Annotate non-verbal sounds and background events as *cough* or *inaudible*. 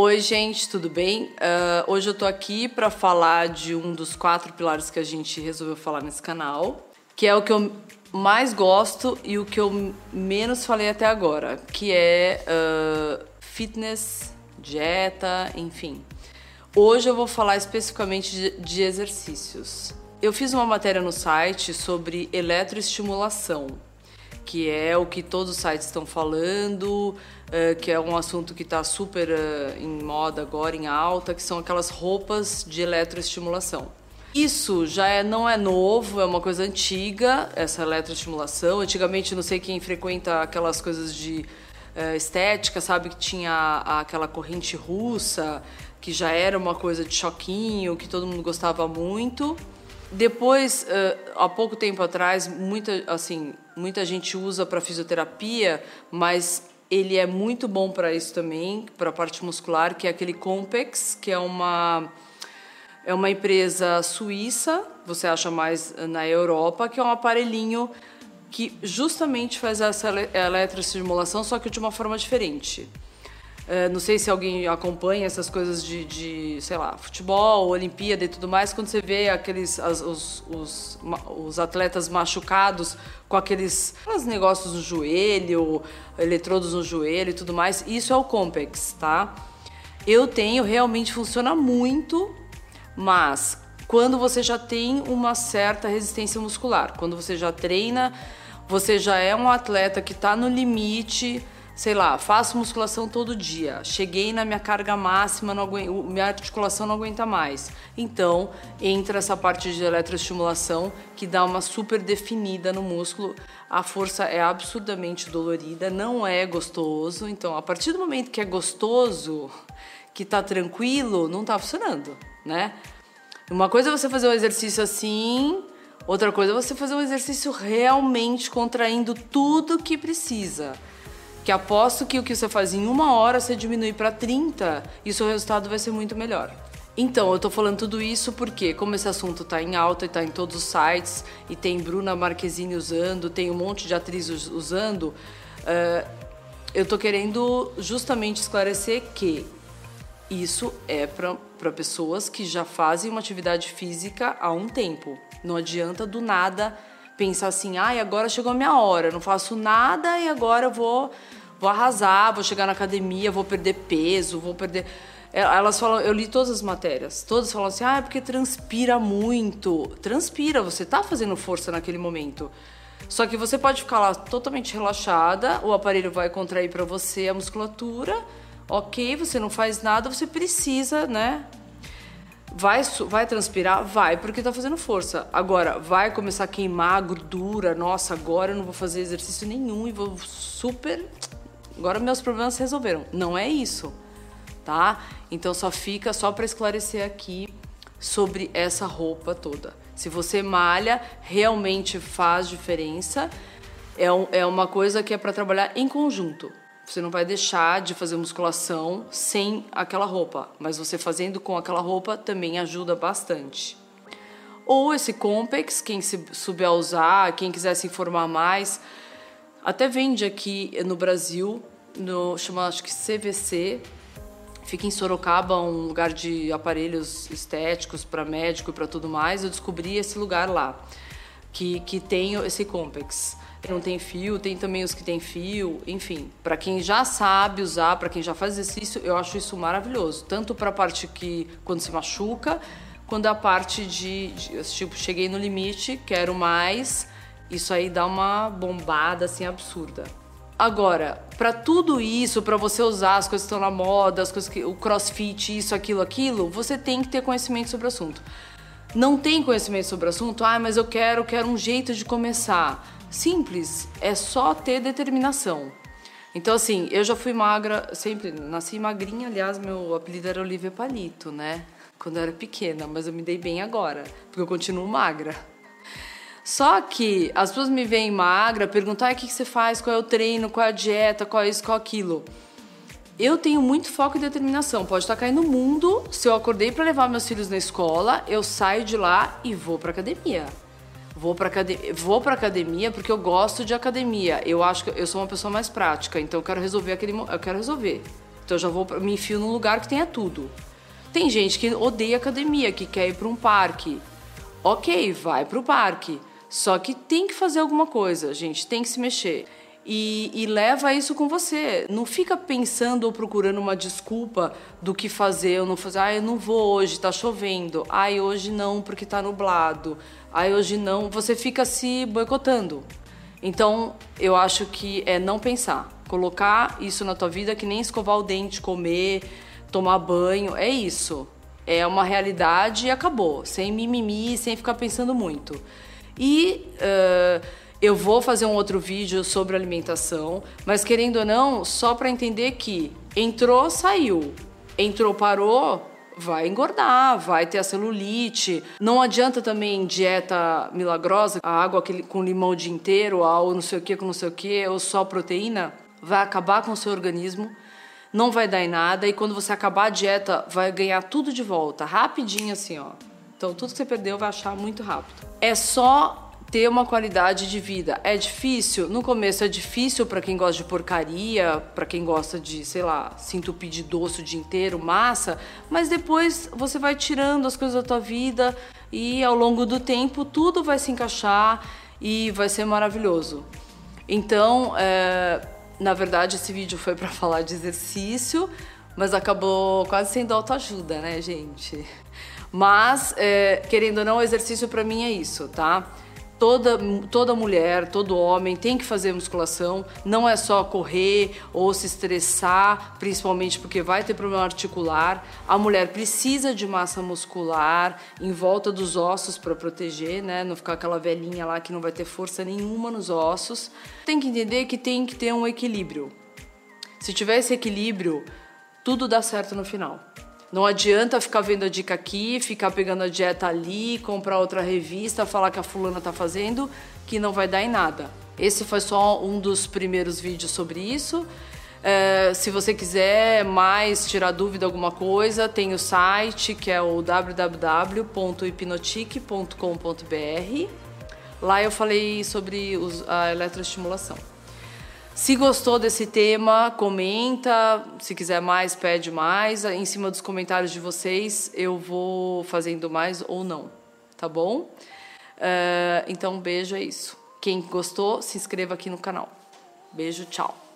Oi, gente, tudo bem? Uh, hoje eu tô aqui para falar de um dos quatro pilares que a gente resolveu falar nesse canal, que é o que eu mais gosto e o que eu menos falei até agora, que é uh, fitness, dieta, enfim. Hoje eu vou falar especificamente de, de exercícios. Eu fiz uma matéria no site sobre eletroestimulação que é o que todos os sites estão falando, uh, que é um assunto que está super uh, em moda agora, em alta, que são aquelas roupas de eletroestimulação. Isso já é, não é novo, é uma coisa antiga, essa eletroestimulação. Antigamente, não sei quem frequenta aquelas coisas de uh, estética, sabe que tinha aquela corrente russa, que já era uma coisa de choquinho, que todo mundo gostava muito. Depois, há pouco tempo atrás, muita, assim, muita gente usa para fisioterapia, mas ele é muito bom para isso também, para a parte muscular, que é aquele Compex, que é uma é uma empresa suíça, você acha mais na Europa, que é um aparelhinho que justamente faz essa eletroestimulação, só que de uma forma diferente. É, não sei se alguém acompanha essas coisas de, de, sei lá, futebol, Olimpíada e tudo mais, quando você vê aqueles as, os, os, os, atletas machucados com aqueles, aqueles negócios no joelho, eletrodos no joelho e tudo mais, isso é o Compex, tá? Eu tenho, realmente funciona muito, mas quando você já tem uma certa resistência muscular, quando você já treina, você já é um atleta que está no limite sei lá, faço musculação todo dia, cheguei na minha carga máxima, não aguento, minha articulação não aguenta mais. Então, entra essa parte de eletroestimulação que dá uma super definida no músculo. A força é absurdamente dolorida, não é gostoso. Então, a partir do momento que é gostoso, que tá tranquilo, não tá funcionando, né? Uma coisa é você fazer um exercício assim, outra coisa é você fazer um exercício realmente contraindo tudo que precisa aposto que o que você faz em uma hora você diminui para 30 e o seu resultado vai ser muito melhor. Então, eu tô falando tudo isso porque, como esse assunto tá em alta e tá em todos os sites, e tem Bruna Marquezine usando, tem um monte de atrizes usando, uh, eu tô querendo justamente esclarecer que isso é para pessoas que já fazem uma atividade física há um tempo. Não adianta do nada pensar assim, ai, ah, agora chegou a minha hora, não faço nada e agora vou vou arrasar, vou chegar na academia, vou perder peso, vou perder. É, elas falam, eu li todas as matérias, todas falam assim, ah, é porque transpira muito. Transpira, você tá fazendo força naquele momento. Só que você pode ficar lá totalmente relaxada, o aparelho vai contrair para você a musculatura, ok, você não faz nada, você precisa, né? Vai, vai transpirar? Vai, porque tá fazendo força. Agora, vai começar a queimar gordura, nossa, agora eu não vou fazer exercício nenhum e vou super agora meus problemas se resolveram. Não é isso, tá? Então só fica só para esclarecer aqui sobre essa roupa toda. Se você malha, realmente faz diferença. É, um, é uma coisa que é para trabalhar em conjunto. Você não vai deixar de fazer musculação sem aquela roupa, mas você fazendo com aquela roupa também ajuda bastante. Ou esse Compex, quem se souber usar, quem quiser se informar mais, até vende aqui no Brasil, no chama acho que CVC. Fica em Sorocaba, um lugar de aparelhos estéticos para médico e para tudo mais. Eu descobri esse lugar lá, que, que tem esse Compex. Não tem fio, tem também os que tem fio, enfim. Para quem já sabe usar, para quem já faz exercício, eu acho isso maravilhoso. Tanto para a parte que quando se machuca, quanto a parte de, de tipo, cheguei no limite, quero mais isso aí dá uma bombada assim absurda. Agora, para tudo isso, para você usar as coisas que estão na moda, as coisas que o CrossFit, isso, aquilo, aquilo, você tem que ter conhecimento sobre o assunto. Não tem conhecimento sobre o assunto? Ah, mas eu quero, quero um jeito de começar. Simples, é só ter determinação. Então, assim, eu já fui magra, sempre nasci magrinha, aliás, meu apelido era Olivia Palito, né? Quando eu era pequena, mas eu me dei bem agora, porque eu continuo magra. Só que as pessoas me veem magra, perguntam: ah, o que você faz, qual é o treino, qual é a dieta, qual é isso, qual é aquilo. Eu tenho muito foco e determinação. Pode estar caindo no mundo. Se eu acordei para levar meus filhos na escola, eu saio de lá e vou para academia. Vou para academia, vou para academia porque eu gosto de academia. Eu acho que eu sou uma pessoa mais prática, então eu quero resolver aquele, eu quero resolver. Então eu já vou me enfio num lugar que tenha tudo. Tem gente que odeia academia, que quer ir para um parque. Ok, vai para o parque. Só que tem que fazer alguma coisa, gente, tem que se mexer. E, e, leva isso com você. Não fica pensando ou procurando uma desculpa do que fazer ou não fazer. Ah, eu não vou hoje, tá chovendo. Ai, hoje não, porque tá nublado. Ai, hoje não. Você fica se boicotando. Então, eu acho que é não pensar. Colocar isso na tua vida que nem escovar o dente, comer, tomar banho. É isso. É uma realidade e acabou. Sem mimimi, sem ficar pensando muito. E. Uh, eu vou fazer um outro vídeo sobre alimentação, mas querendo ou não, só para entender que entrou, saiu. Entrou, parou, vai engordar, vai ter a celulite. Não adianta também dieta milagrosa, a água com limão o dia inteiro, ou não sei o que com não sei o que, ou só proteína. Vai acabar com o seu organismo, não vai dar em nada, e quando você acabar a dieta, vai ganhar tudo de volta, rapidinho assim, ó. Então tudo que você perdeu vai achar muito rápido. É só ter uma qualidade de vida. É difícil? No começo é difícil para quem gosta de porcaria, para quem gosta de, sei lá, se entupir de doce o dia inteiro, massa, mas depois você vai tirando as coisas da tua vida e ao longo do tempo tudo vai se encaixar e vai ser maravilhoso. Então, é, na verdade, esse vídeo foi para *laughs* falar de exercício, mas acabou quase sendo autoajuda, né, gente? Mas, é, querendo ou não, o exercício para mim é isso, tá? Toda, toda mulher, todo homem tem que fazer musculação, não é só correr ou se estressar, principalmente porque vai ter problema articular. A mulher precisa de massa muscular em volta dos ossos para proteger, né? Não ficar aquela velhinha lá que não vai ter força nenhuma nos ossos. Tem que entender que tem que ter um equilíbrio. Se tiver esse equilíbrio, tudo dá certo no final. Não adianta ficar vendo a dica aqui, ficar pegando a dieta ali, comprar outra revista, falar que a fulana tá fazendo, que não vai dar em nada. Esse foi só um dos primeiros vídeos sobre isso. É, se você quiser mais tirar dúvida alguma coisa, tem o site que é o www.hipnotique.com.br. Lá eu falei sobre a eletroestimulação. Se gostou desse tema, comenta. Se quiser mais, pede mais. Em cima dos comentários de vocês, eu vou fazendo mais ou não. Tá bom? Uh, então, beijo, é isso. Quem gostou, se inscreva aqui no canal. Beijo, tchau.